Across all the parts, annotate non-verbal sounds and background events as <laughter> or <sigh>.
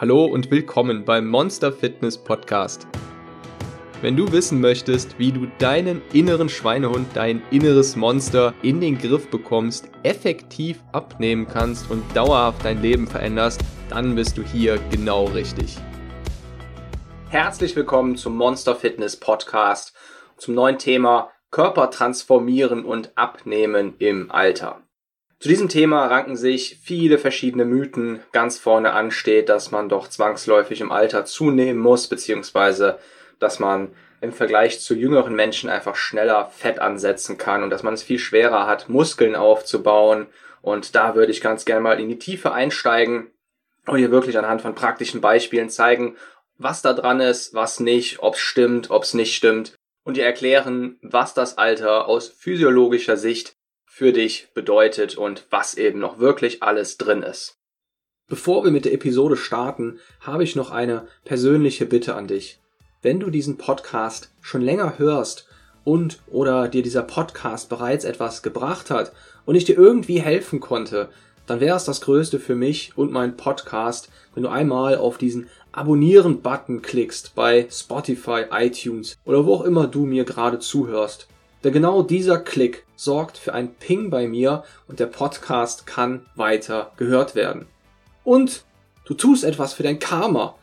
Hallo und willkommen beim Monster Fitness Podcast. Wenn du wissen möchtest, wie du deinen inneren Schweinehund, dein inneres Monster in den Griff bekommst, effektiv abnehmen kannst und dauerhaft dein Leben veränderst, dann bist du hier genau richtig. Herzlich willkommen zum Monster Fitness Podcast, zum neuen Thema Körper transformieren und abnehmen im Alter. Zu diesem Thema ranken sich viele verschiedene Mythen. Ganz vorne an steht, dass man doch zwangsläufig im Alter zunehmen muss, beziehungsweise dass man im Vergleich zu jüngeren Menschen einfach schneller Fett ansetzen kann und dass man es viel schwerer hat, Muskeln aufzubauen. Und da würde ich ganz gerne mal in die Tiefe einsteigen und hier wirklich anhand von praktischen Beispielen zeigen, was da dran ist, was nicht, ob es stimmt, ob es nicht stimmt und dir erklären, was das Alter aus physiologischer Sicht für dich bedeutet und was eben noch wirklich alles drin ist. Bevor wir mit der Episode starten, habe ich noch eine persönliche Bitte an dich. Wenn du diesen Podcast schon länger hörst und oder dir dieser Podcast bereits etwas gebracht hat und ich dir irgendwie helfen konnte, dann wäre es das Größte für mich und meinen Podcast, wenn du einmal auf diesen Abonnieren-Button klickst bei Spotify, iTunes oder wo auch immer du mir gerade zuhörst. Denn genau dieser Klick sorgt für ein Ping bei mir und der Podcast kann weiter gehört werden. Und du tust etwas für dein Karma.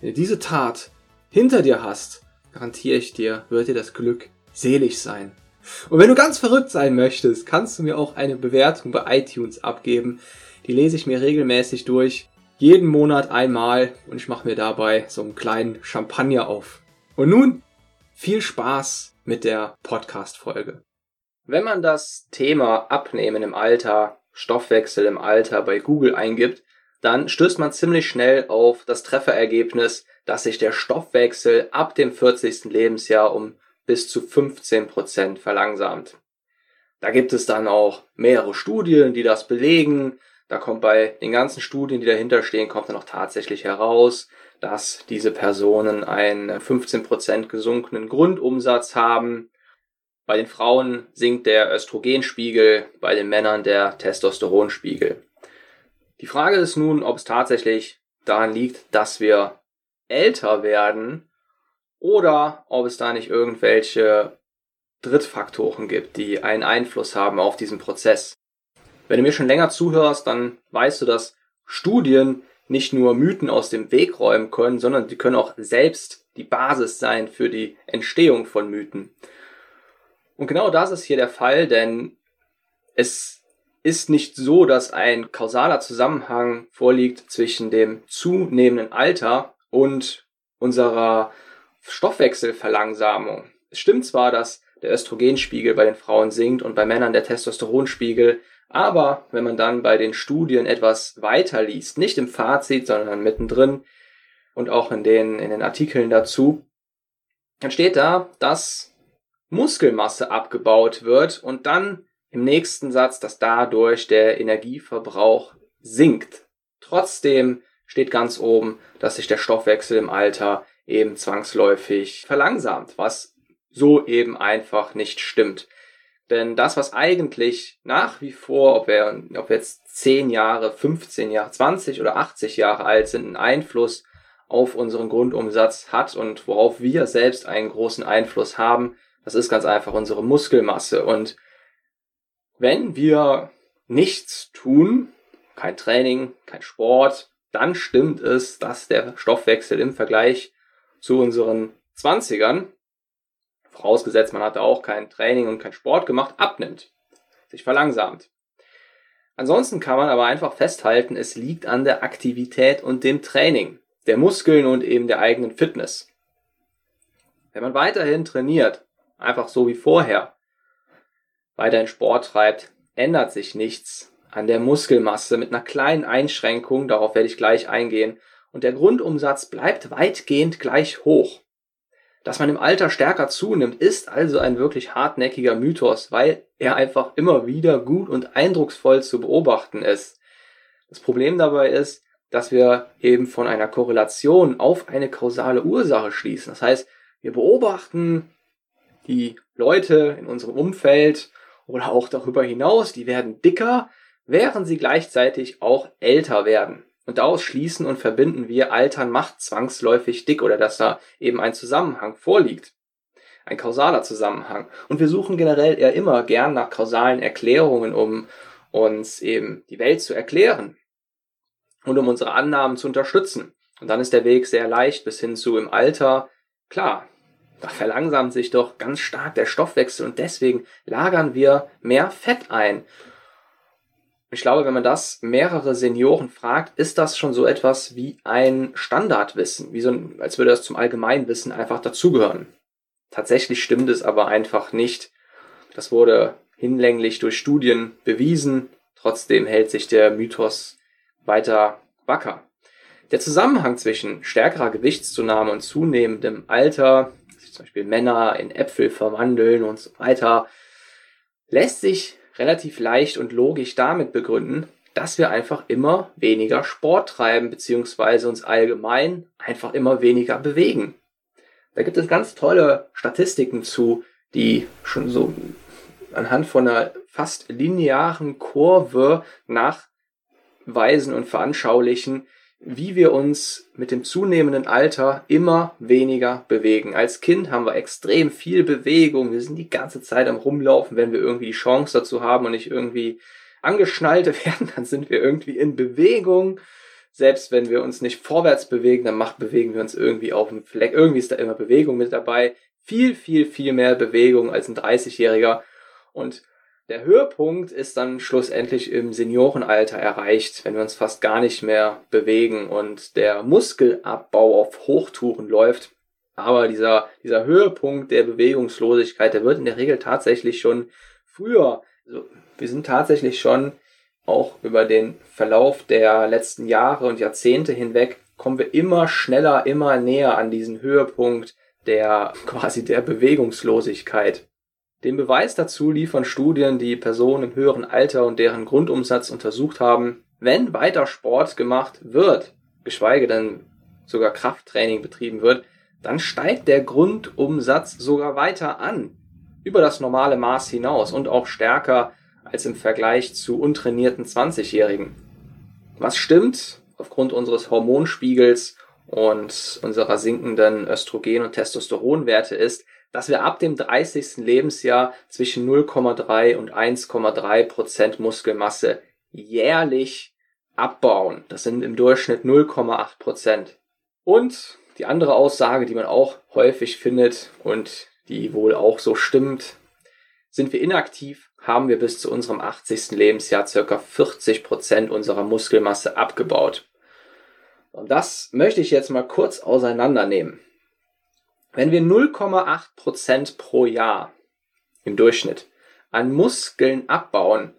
Wenn du diese Tat hinter dir hast, garantiere ich dir, wird dir das Glück selig sein. Und wenn du ganz verrückt sein möchtest, kannst du mir auch eine Bewertung bei iTunes abgeben. Die lese ich mir regelmäßig durch. Jeden Monat einmal und ich mache mir dabei so einen kleinen Champagner auf. Und nun viel Spaß mit der Podcast-Folge. Wenn man das Thema Abnehmen im Alter, Stoffwechsel im Alter bei Google eingibt, dann stößt man ziemlich schnell auf das Trefferergebnis, dass sich der Stoffwechsel ab dem 40. Lebensjahr um bis zu 15 Prozent verlangsamt. Da gibt es dann auch mehrere Studien, die das belegen. Da kommt bei den ganzen Studien, die dahinter stehen, kommt dann auch tatsächlich heraus, dass diese Personen einen 15% gesunkenen Grundumsatz haben. Bei den Frauen sinkt der Östrogenspiegel, bei den Männern der Testosteronspiegel. Die Frage ist nun, ob es tatsächlich daran liegt, dass wir älter werden oder ob es da nicht irgendwelche Drittfaktoren gibt, die einen Einfluss haben auf diesen Prozess. Wenn du mir schon länger zuhörst, dann weißt du, dass Studien nicht nur Mythen aus dem Weg räumen können, sondern die können auch selbst die Basis sein für die Entstehung von Mythen. Und genau das ist hier der Fall, denn es ist nicht so, dass ein kausaler Zusammenhang vorliegt zwischen dem zunehmenden Alter und unserer Stoffwechselverlangsamung. Es stimmt zwar, dass der Östrogenspiegel bei den Frauen sinkt und bei Männern der Testosteronspiegel, aber wenn man dann bei den Studien etwas weiter liest, nicht im Fazit, sondern mittendrin und auch in den, in den Artikeln dazu, dann steht da, dass Muskelmasse abgebaut wird und dann im nächsten Satz, dass dadurch der Energieverbrauch sinkt. Trotzdem steht ganz oben, dass sich der Stoffwechsel im Alter eben zwangsläufig verlangsamt, was so eben einfach nicht stimmt. Denn das, was eigentlich nach wie vor, ob wir, ob wir jetzt 10 Jahre, 15 Jahre, 20 oder 80 Jahre alt sind, einen Einfluss auf unseren Grundumsatz hat und worauf wir selbst einen großen Einfluss haben, das ist ganz einfach unsere Muskelmasse. Und wenn wir nichts tun, kein Training, kein Sport, dann stimmt es, dass der Stoffwechsel im Vergleich zu unseren 20ern vorausgesetzt man hatte auch kein Training und kein Sport gemacht, abnimmt, sich verlangsamt. Ansonsten kann man aber einfach festhalten, es liegt an der Aktivität und dem Training, der Muskeln und eben der eigenen Fitness. Wenn man weiterhin trainiert, einfach so wie vorher, weiterhin Sport treibt, ändert sich nichts an der Muskelmasse mit einer kleinen Einschränkung, darauf werde ich gleich eingehen, und der Grundumsatz bleibt weitgehend gleich hoch. Dass man im Alter stärker zunimmt, ist also ein wirklich hartnäckiger Mythos, weil er einfach immer wieder gut und eindrucksvoll zu beobachten ist. Das Problem dabei ist, dass wir eben von einer Korrelation auf eine kausale Ursache schließen. Das heißt, wir beobachten die Leute in unserem Umfeld oder auch darüber hinaus, die werden dicker, während sie gleichzeitig auch älter werden. Und daraus schließen und verbinden wir, Altern macht zwangsläufig dick oder dass da eben ein Zusammenhang vorliegt. Ein kausaler Zusammenhang. Und wir suchen generell eher immer gern nach kausalen Erklärungen, um uns eben die Welt zu erklären und um unsere Annahmen zu unterstützen. Und dann ist der Weg sehr leicht bis hin zu im Alter. Klar, da verlangsamt sich doch ganz stark der Stoffwechsel und deswegen lagern wir mehr Fett ein. Ich glaube, wenn man das mehrere Senioren fragt, ist das schon so etwas wie ein Standardwissen, wie so ein, als würde das zum Allgemeinwissen einfach dazugehören. Tatsächlich stimmt es aber einfach nicht. Das wurde hinlänglich durch Studien bewiesen. Trotzdem hält sich der Mythos weiter wacker. Der Zusammenhang zwischen stärkerer Gewichtszunahme und zunehmendem Alter, sich zum Beispiel Männer in Äpfel verwandeln und so weiter, lässt sich relativ leicht und logisch damit begründen, dass wir einfach immer weniger Sport treiben, beziehungsweise uns allgemein einfach immer weniger bewegen. Da gibt es ganz tolle Statistiken zu, die schon so anhand von einer fast linearen Kurve nachweisen und veranschaulichen, wie wir uns mit dem zunehmenden Alter immer weniger bewegen. Als Kind haben wir extrem viel Bewegung. Wir sind die ganze Zeit am Rumlaufen, wenn wir irgendwie die Chance dazu haben und nicht irgendwie angeschnallt <laughs> werden, dann sind wir irgendwie in Bewegung. Selbst wenn wir uns nicht vorwärts bewegen, dann macht, bewegen wir uns irgendwie auf dem Fleck. Irgendwie ist da immer Bewegung mit dabei. Viel, viel, viel mehr Bewegung als ein 30-Jähriger. Und der Höhepunkt ist dann schlussendlich im Seniorenalter erreicht, wenn wir uns fast gar nicht mehr bewegen und der Muskelabbau auf Hochtouren läuft. Aber dieser, dieser Höhepunkt der Bewegungslosigkeit, der wird in der Regel tatsächlich schon früher. Also wir sind tatsächlich schon auch über den Verlauf der letzten Jahre und Jahrzehnte hinweg kommen wir immer schneller, immer näher an diesen Höhepunkt der quasi der Bewegungslosigkeit. Den Beweis dazu liefern Studien, die Personen im höheren Alter und deren Grundumsatz untersucht haben. Wenn weiter Sport gemacht wird, geschweige denn sogar Krafttraining betrieben wird, dann steigt der Grundumsatz sogar weiter an, über das normale Maß hinaus und auch stärker als im Vergleich zu untrainierten 20-Jährigen. Was stimmt aufgrund unseres Hormonspiegels und unserer sinkenden Östrogen- und Testosteronwerte ist, dass wir ab dem 30. Lebensjahr zwischen 0,3 und 1,3 Prozent Muskelmasse jährlich abbauen. Das sind im Durchschnitt 0,8 Prozent. Und die andere Aussage, die man auch häufig findet und die wohl auch so stimmt, sind wir inaktiv, haben wir bis zu unserem 80. Lebensjahr circa 40 Prozent unserer Muskelmasse abgebaut. Und das möchte ich jetzt mal kurz auseinandernehmen. Wenn wir 0,8% pro Jahr im Durchschnitt an Muskeln abbauen,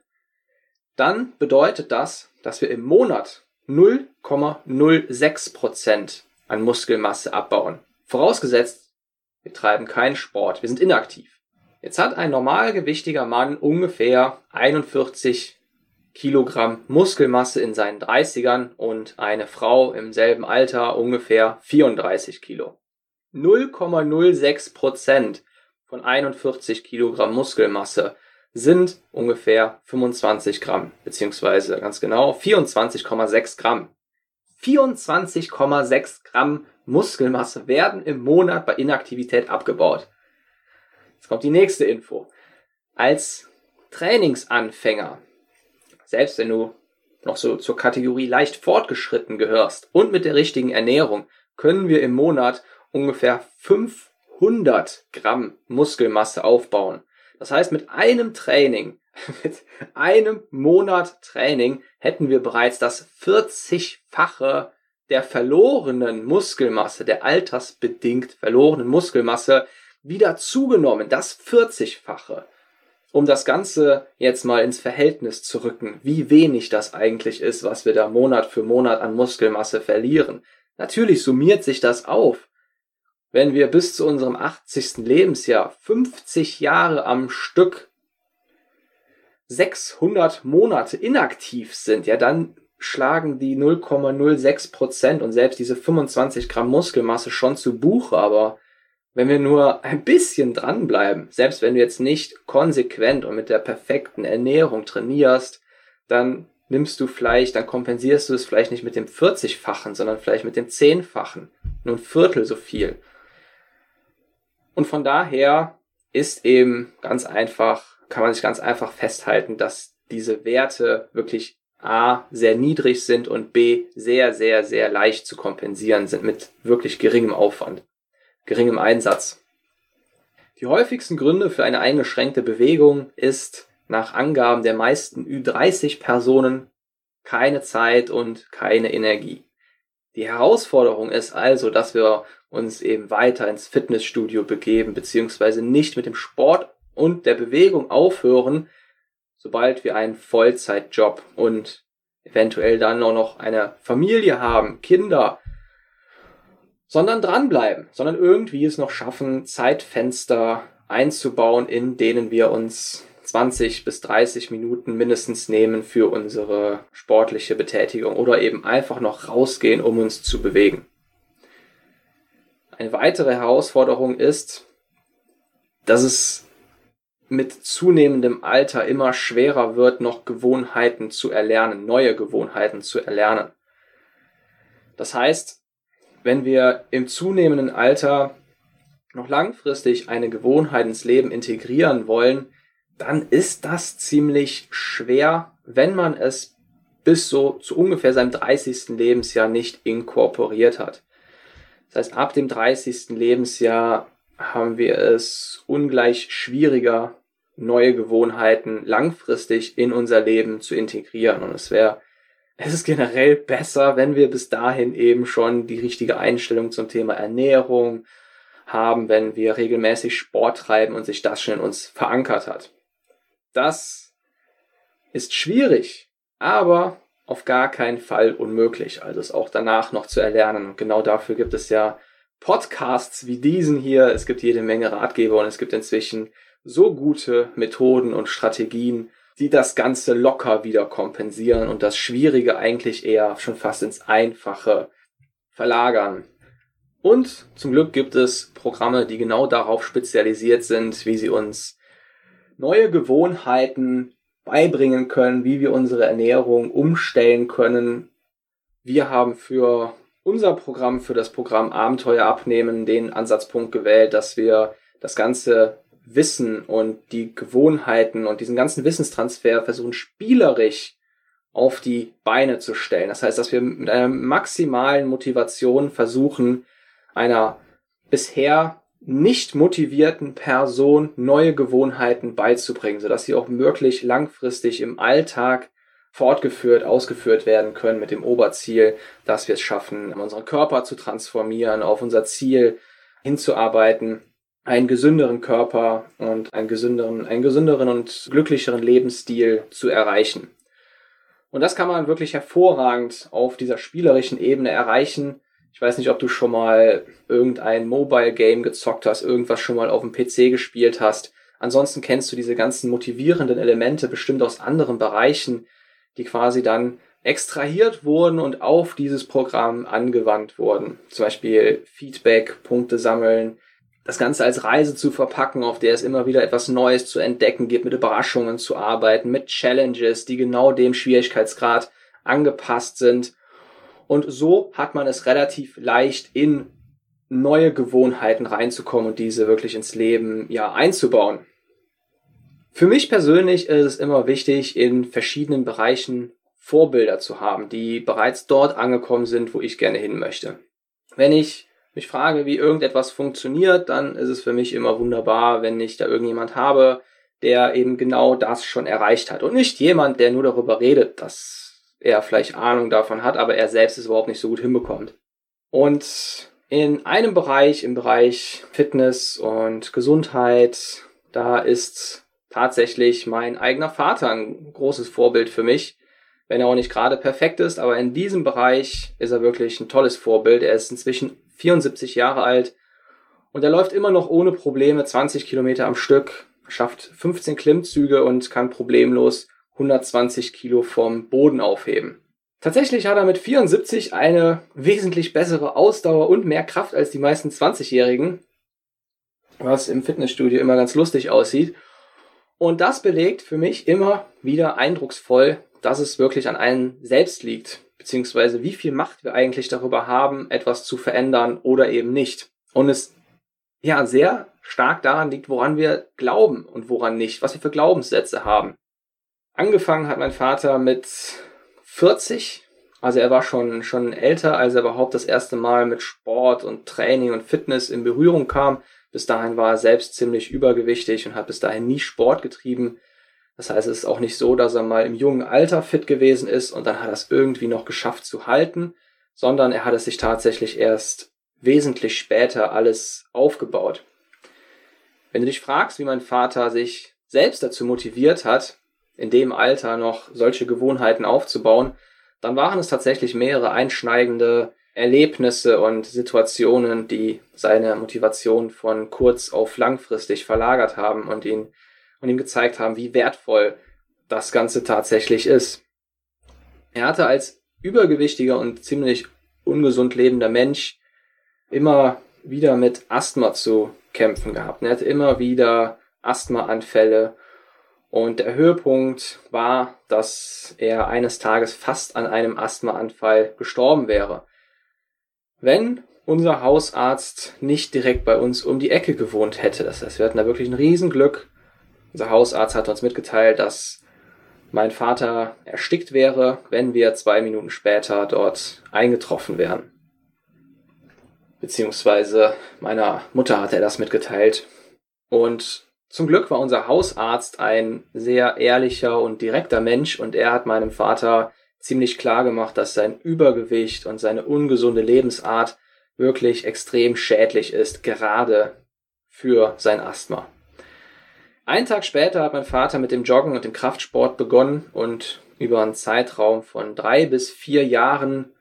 dann bedeutet das, dass wir im Monat 0,06% an Muskelmasse abbauen. Vorausgesetzt, wir treiben keinen Sport, wir sind inaktiv. Jetzt hat ein normalgewichtiger Mann ungefähr 41 Kilogramm Muskelmasse in seinen 30ern und eine Frau im selben Alter ungefähr 34 Kilo. 0,06 Prozent von 41 Kilogramm Muskelmasse sind ungefähr 25 Gramm, beziehungsweise ganz genau 24,6 Gramm. 24,6 Gramm Muskelmasse werden im Monat bei Inaktivität abgebaut. Jetzt kommt die nächste Info. Als Trainingsanfänger, selbst wenn du noch so zur Kategorie leicht fortgeschritten gehörst und mit der richtigen Ernährung, können wir im Monat ungefähr 500 Gramm Muskelmasse aufbauen. Das heißt, mit einem Training, <laughs> mit einem Monat Training hätten wir bereits das 40-fache der verlorenen Muskelmasse, der altersbedingt verlorenen Muskelmasse wieder zugenommen. Das 40-fache. Um das Ganze jetzt mal ins Verhältnis zu rücken, wie wenig das eigentlich ist, was wir da Monat für Monat an Muskelmasse verlieren. Natürlich summiert sich das auf wenn wir bis zu unserem 80. Lebensjahr 50 Jahre am Stück 600 Monate inaktiv sind, ja, dann schlagen die 0,06 Prozent und selbst diese 25 Gramm Muskelmasse schon zu Buche, aber wenn wir nur ein bisschen dranbleiben, selbst wenn du jetzt nicht konsequent und mit der perfekten Ernährung trainierst, dann nimmst du vielleicht, dann kompensierst du es vielleicht nicht mit dem 40-fachen, sondern vielleicht mit dem 10-fachen. Nur ein Viertel so viel. Und von daher ist eben ganz einfach, kann man sich ganz einfach festhalten, dass diese Werte wirklich A sehr niedrig sind und B sehr, sehr, sehr leicht zu kompensieren sind mit wirklich geringem Aufwand, geringem Einsatz. Die häufigsten Gründe für eine eingeschränkte Bewegung ist nach Angaben der meisten Ü30-Personen keine Zeit und keine Energie. Die Herausforderung ist also, dass wir uns eben weiter ins Fitnessstudio begeben, beziehungsweise nicht mit dem Sport und der Bewegung aufhören, sobald wir einen Vollzeitjob und eventuell dann auch noch eine Familie haben, Kinder, sondern dranbleiben, sondern irgendwie es noch schaffen, Zeitfenster einzubauen, in denen wir uns 20 bis 30 Minuten mindestens nehmen für unsere sportliche Betätigung oder eben einfach noch rausgehen, um uns zu bewegen. Eine weitere Herausforderung ist, dass es mit zunehmendem Alter immer schwerer wird, noch Gewohnheiten zu erlernen, neue Gewohnheiten zu erlernen. Das heißt, wenn wir im zunehmenden Alter noch langfristig eine Gewohnheit ins Leben integrieren wollen, dann ist das ziemlich schwer, wenn man es bis so zu ungefähr seinem 30. Lebensjahr nicht inkorporiert hat. Das heißt, ab dem 30. Lebensjahr haben wir es ungleich schwieriger, neue Gewohnheiten langfristig in unser Leben zu integrieren. Und es wäre, es ist generell besser, wenn wir bis dahin eben schon die richtige Einstellung zum Thema Ernährung haben, wenn wir regelmäßig Sport treiben und sich das schon in uns verankert hat. Das ist schwierig, aber auf gar keinen Fall unmöglich. Also es auch danach noch zu erlernen. Und genau dafür gibt es ja Podcasts wie diesen hier. Es gibt jede Menge Ratgeber und es gibt inzwischen so gute Methoden und Strategien, die das Ganze locker wieder kompensieren und das Schwierige eigentlich eher schon fast ins Einfache verlagern. Und zum Glück gibt es Programme, die genau darauf spezialisiert sind, wie sie uns neue Gewohnheiten beibringen können, wie wir unsere Ernährung umstellen können. Wir haben für unser Programm, für das Programm Abenteuer abnehmen, den Ansatzpunkt gewählt, dass wir das Ganze Wissen und die Gewohnheiten und diesen ganzen Wissenstransfer versuchen spielerisch auf die Beine zu stellen. Das heißt, dass wir mit einer maximalen Motivation versuchen, einer bisher nicht motivierten Person neue Gewohnheiten beizubringen, sodass sie auch wirklich langfristig im Alltag fortgeführt, ausgeführt werden können mit dem Oberziel, dass wir es schaffen, unseren Körper zu transformieren, auf unser Ziel hinzuarbeiten, einen gesünderen Körper und einen gesünderen, einen gesünderen und glücklicheren Lebensstil zu erreichen. Und das kann man wirklich hervorragend auf dieser spielerischen Ebene erreichen. Ich weiß nicht, ob du schon mal irgendein Mobile Game gezockt hast, irgendwas schon mal auf dem PC gespielt hast. Ansonsten kennst du diese ganzen motivierenden Elemente bestimmt aus anderen Bereichen, die quasi dann extrahiert wurden und auf dieses Programm angewandt wurden. Zum Beispiel Feedback, Punkte sammeln, das Ganze als Reise zu verpacken, auf der es immer wieder etwas Neues zu entdecken gibt, mit Überraschungen zu arbeiten, mit Challenges, die genau dem Schwierigkeitsgrad angepasst sind. Und so hat man es relativ leicht in neue Gewohnheiten reinzukommen und diese wirklich ins Leben ja einzubauen. Für mich persönlich ist es immer wichtig, in verschiedenen Bereichen Vorbilder zu haben, die bereits dort angekommen sind, wo ich gerne hin möchte. Wenn ich mich frage, wie irgendetwas funktioniert, dann ist es für mich immer wunderbar, wenn ich da irgendjemand habe, der eben genau das schon erreicht hat. Und nicht jemand, der nur darüber redet, dass er vielleicht Ahnung davon hat, aber er selbst es überhaupt nicht so gut hinbekommt. Und in einem Bereich, im Bereich Fitness und Gesundheit, da ist tatsächlich mein eigener Vater ein großes Vorbild für mich. Wenn er auch nicht gerade perfekt ist, aber in diesem Bereich ist er wirklich ein tolles Vorbild. Er ist inzwischen 74 Jahre alt und er läuft immer noch ohne Probleme 20 Kilometer am Stück, schafft 15 Klimmzüge und kann problemlos 120 Kilo vom Boden aufheben. Tatsächlich hat er mit 74 eine wesentlich bessere Ausdauer und mehr Kraft als die meisten 20-Jährigen, was im Fitnessstudio immer ganz lustig aussieht. Und das belegt für mich immer wieder eindrucksvoll, dass es wirklich an einem selbst liegt, beziehungsweise wie viel Macht wir eigentlich darüber haben, etwas zu verändern oder eben nicht. Und es ja sehr stark daran liegt, woran wir glauben und woran nicht, was wir für Glaubenssätze haben. Angefangen hat mein Vater mit 40, also er war schon, schon älter, als er überhaupt das erste Mal mit Sport und Training und Fitness in Berührung kam. Bis dahin war er selbst ziemlich übergewichtig und hat bis dahin nie Sport getrieben. Das heißt, es ist auch nicht so, dass er mal im jungen Alter fit gewesen ist und dann hat er es irgendwie noch geschafft zu halten, sondern er hat es sich tatsächlich erst wesentlich später alles aufgebaut. Wenn du dich fragst, wie mein Vater sich selbst dazu motiviert hat, in dem Alter noch solche Gewohnheiten aufzubauen, dann waren es tatsächlich mehrere einschneidende Erlebnisse und Situationen, die seine Motivation von kurz auf langfristig verlagert haben und ihn und ihm gezeigt haben, wie wertvoll das Ganze tatsächlich ist. Er hatte als übergewichtiger und ziemlich ungesund lebender Mensch immer wieder mit Asthma zu kämpfen gehabt. Er hatte immer wieder Asthmaanfälle und der Höhepunkt war, dass er eines Tages fast an einem Asthmaanfall gestorben wäre. Wenn unser Hausarzt nicht direkt bei uns um die Ecke gewohnt hätte. Das heißt, wir hatten da wirklich ein Riesenglück. Unser Hausarzt hat uns mitgeteilt, dass mein Vater erstickt wäre, wenn wir zwei Minuten später dort eingetroffen wären. Beziehungsweise meiner Mutter hat er das mitgeteilt. Und zum Glück war unser Hausarzt ein sehr ehrlicher und direkter Mensch und er hat meinem Vater ziemlich klar gemacht, dass sein Übergewicht und seine ungesunde Lebensart wirklich extrem schädlich ist, gerade für sein Asthma. Einen Tag später hat mein Vater mit dem Joggen und dem Kraftsport begonnen und über einen Zeitraum von drei bis vier Jahren,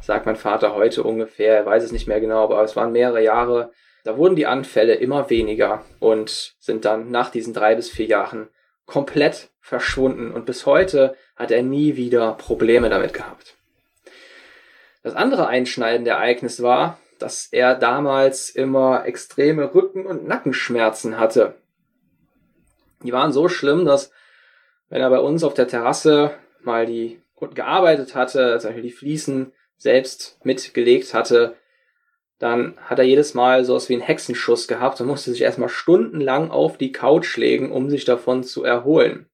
sagt mein Vater heute ungefähr, er weiß es nicht mehr genau, aber es waren mehrere Jahre, da wurden die Anfälle immer weniger und sind dann nach diesen drei bis vier Jahren komplett verschwunden und bis heute hat er nie wieder Probleme damit gehabt. Das andere einschneidende Ereignis war, dass er damals immer extreme Rücken- und Nackenschmerzen hatte. Die waren so schlimm, dass wenn er bei uns auf der Terrasse mal die gearbeitet hatte, zum die Fliesen selbst mitgelegt hatte, dann hat er jedes Mal sowas wie einen Hexenschuss gehabt und musste sich erstmal stundenlang auf die Couch legen, um sich davon zu erholen.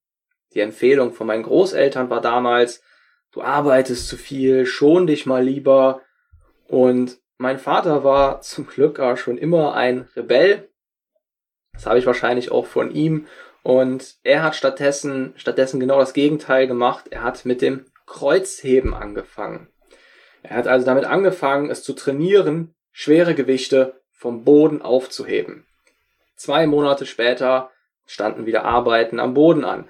Die Empfehlung von meinen Großeltern war damals, du arbeitest zu viel, schon dich mal lieber. Und mein Vater war zum Glück auch schon immer ein Rebell. Das habe ich wahrscheinlich auch von ihm. Und er hat stattdessen, stattdessen genau das Gegenteil gemacht. Er hat mit dem Kreuzheben angefangen. Er hat also damit angefangen, es zu trainieren, schwere Gewichte vom Boden aufzuheben. Zwei Monate später standen wieder Arbeiten am Boden an.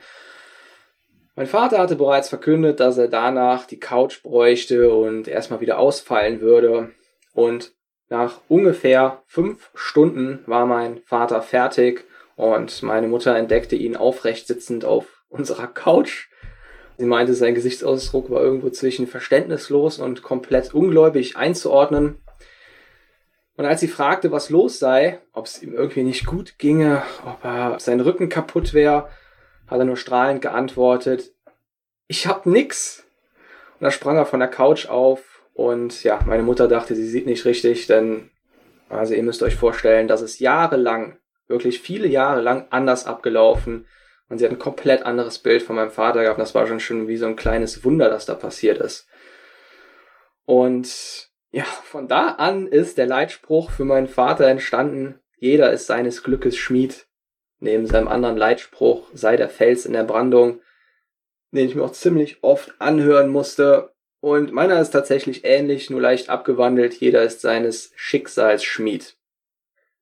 Mein Vater hatte bereits verkündet, dass er danach die Couch bräuchte und erstmal wieder ausfallen würde. Und nach ungefähr fünf Stunden war mein Vater fertig und meine Mutter entdeckte ihn aufrecht sitzend auf unserer Couch. Sie meinte, sein Gesichtsausdruck war irgendwo zwischen verständnislos und komplett ungläubig einzuordnen. Und als sie fragte, was los sei, ob es ihm irgendwie nicht gut ginge, ob er sein Rücken kaputt wäre, hat er nur strahlend geantwortet, ich hab nix. Und da sprang er von der Couch auf und ja, meine Mutter dachte, sie sieht nicht richtig, denn also ihr müsst euch vorstellen, dass es jahrelang, wirklich viele Jahre lang anders abgelaufen und sie hat ein komplett anderes Bild von meinem Vater gehabt. Das war schon schon wie so ein kleines Wunder, das da passiert ist. Und ja, von da an ist der Leitspruch für meinen Vater entstanden, jeder ist seines Glückes Schmied. Neben seinem anderen Leitspruch, sei der Fels in der Brandung, den ich mir auch ziemlich oft anhören musste. Und meiner ist tatsächlich ähnlich, nur leicht abgewandelt, jeder ist seines Schicksals Schmied.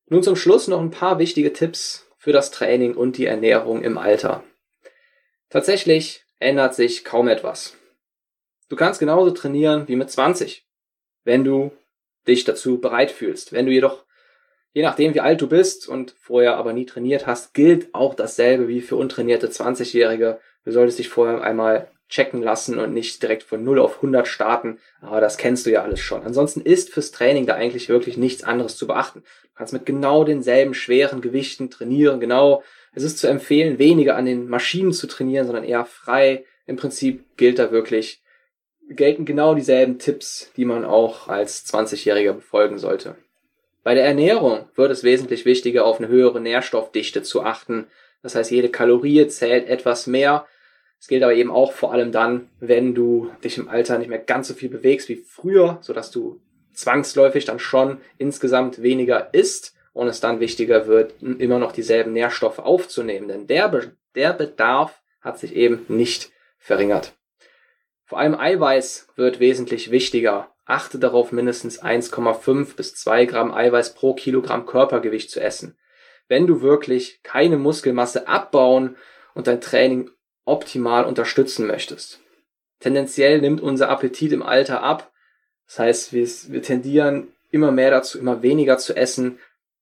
Nun zum Schluss noch ein paar wichtige Tipps für das Training und die Ernährung im Alter. Tatsächlich ändert sich kaum etwas. Du kannst genauso trainieren wie mit 20 wenn du dich dazu bereit fühlst. Wenn du jedoch, je nachdem wie alt du bist und vorher aber nie trainiert hast, gilt auch dasselbe wie für untrainierte 20-Jährige. Du solltest dich vorher einmal checken lassen und nicht direkt von 0 auf 100 starten. Aber das kennst du ja alles schon. Ansonsten ist fürs Training da eigentlich wirklich nichts anderes zu beachten. Du kannst mit genau denselben schweren Gewichten trainieren. Genau. Es ist zu empfehlen, weniger an den Maschinen zu trainieren, sondern eher frei im Prinzip gilt da wirklich, gelten genau dieselben Tipps, die man auch als 20-Jähriger befolgen sollte. Bei der Ernährung wird es wesentlich wichtiger, auf eine höhere Nährstoffdichte zu achten. Das heißt, jede Kalorie zählt etwas mehr. Es gilt aber eben auch vor allem dann, wenn du dich im Alter nicht mehr ganz so viel bewegst wie früher, sodass du zwangsläufig dann schon insgesamt weniger isst und es dann wichtiger wird, immer noch dieselben Nährstoffe aufzunehmen. Denn der, Be der Bedarf hat sich eben nicht verringert. Vor allem Eiweiß wird wesentlich wichtiger. Achte darauf, mindestens 1,5 bis 2 Gramm Eiweiß pro Kilogramm Körpergewicht zu essen. Wenn du wirklich keine Muskelmasse abbauen und dein Training optimal unterstützen möchtest. Tendenziell nimmt unser Appetit im Alter ab. Das heißt, wir, tendieren immer mehr dazu, immer weniger zu essen.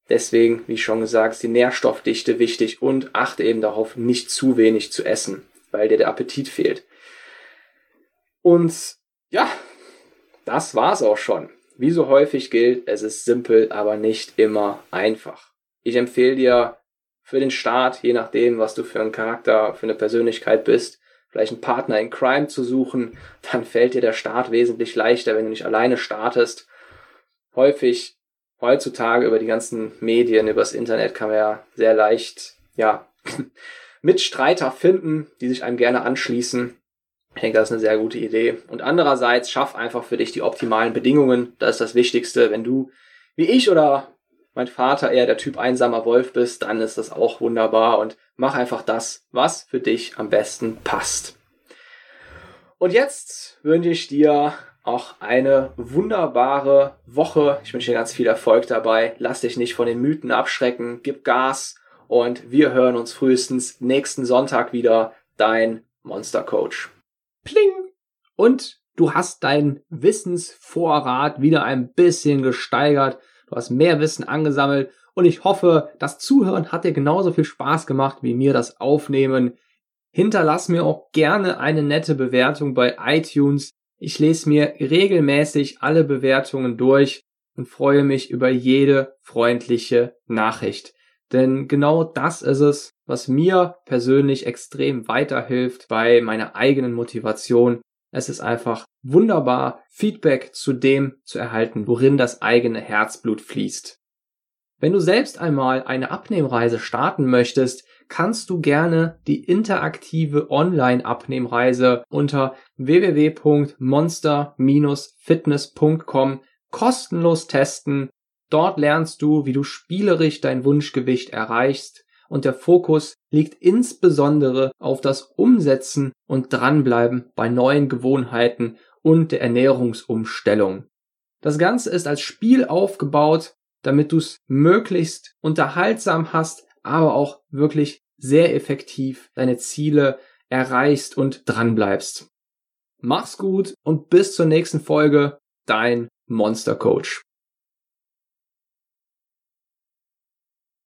Deswegen, wie schon gesagt, ist die Nährstoffdichte wichtig und achte eben darauf, nicht zu wenig zu essen, weil dir der Appetit fehlt. Und ja, das war's auch schon. Wie so häufig gilt, es ist simpel, aber nicht immer einfach. Ich empfehle dir für den Start, je nachdem, was du für ein Charakter, für eine Persönlichkeit bist, vielleicht einen Partner in Crime zu suchen, dann fällt dir der Start wesentlich leichter, wenn du nicht alleine startest. Häufig heutzutage über die ganzen Medien, übers Internet kann man ja sehr leicht, ja, <laughs> Mitstreiter finden, die sich einem gerne anschließen. Ich denke, das ist eine sehr gute Idee. Und andererseits schaff einfach für dich die optimalen Bedingungen. Das ist das Wichtigste. Wenn du, wie ich oder mein Vater eher der Typ einsamer Wolf bist, dann ist das auch wunderbar und mach einfach das, was für dich am besten passt. Und jetzt wünsche ich dir auch eine wunderbare Woche. Ich wünsche dir ganz viel Erfolg dabei. Lass dich nicht von den Mythen abschrecken. Gib Gas und wir hören uns frühestens nächsten Sonntag wieder. Dein Monster Coach. Pling! Und du hast deinen Wissensvorrat wieder ein bisschen gesteigert. Du hast mehr Wissen angesammelt und ich hoffe, das Zuhören hat dir genauso viel Spaß gemacht wie mir das Aufnehmen. Hinterlass mir auch gerne eine nette Bewertung bei iTunes. Ich lese mir regelmäßig alle Bewertungen durch und freue mich über jede freundliche Nachricht. Denn genau das ist es, was mir persönlich extrem weiterhilft bei meiner eigenen Motivation. Es ist einfach wunderbar, Feedback zu dem zu erhalten, worin das eigene Herzblut fließt. Wenn du selbst einmal eine Abnehmreise starten möchtest, kannst du gerne die interaktive Online-Abnehmreise unter www.monster-fitness.com kostenlos testen Dort lernst du, wie du spielerisch dein Wunschgewicht erreichst und der Fokus liegt insbesondere auf das Umsetzen und Dranbleiben bei neuen Gewohnheiten und der Ernährungsumstellung. Das Ganze ist als Spiel aufgebaut, damit du es möglichst unterhaltsam hast, aber auch wirklich sehr effektiv deine Ziele erreichst und dranbleibst. Mach's gut und bis zur nächsten Folge, dein Monster Coach.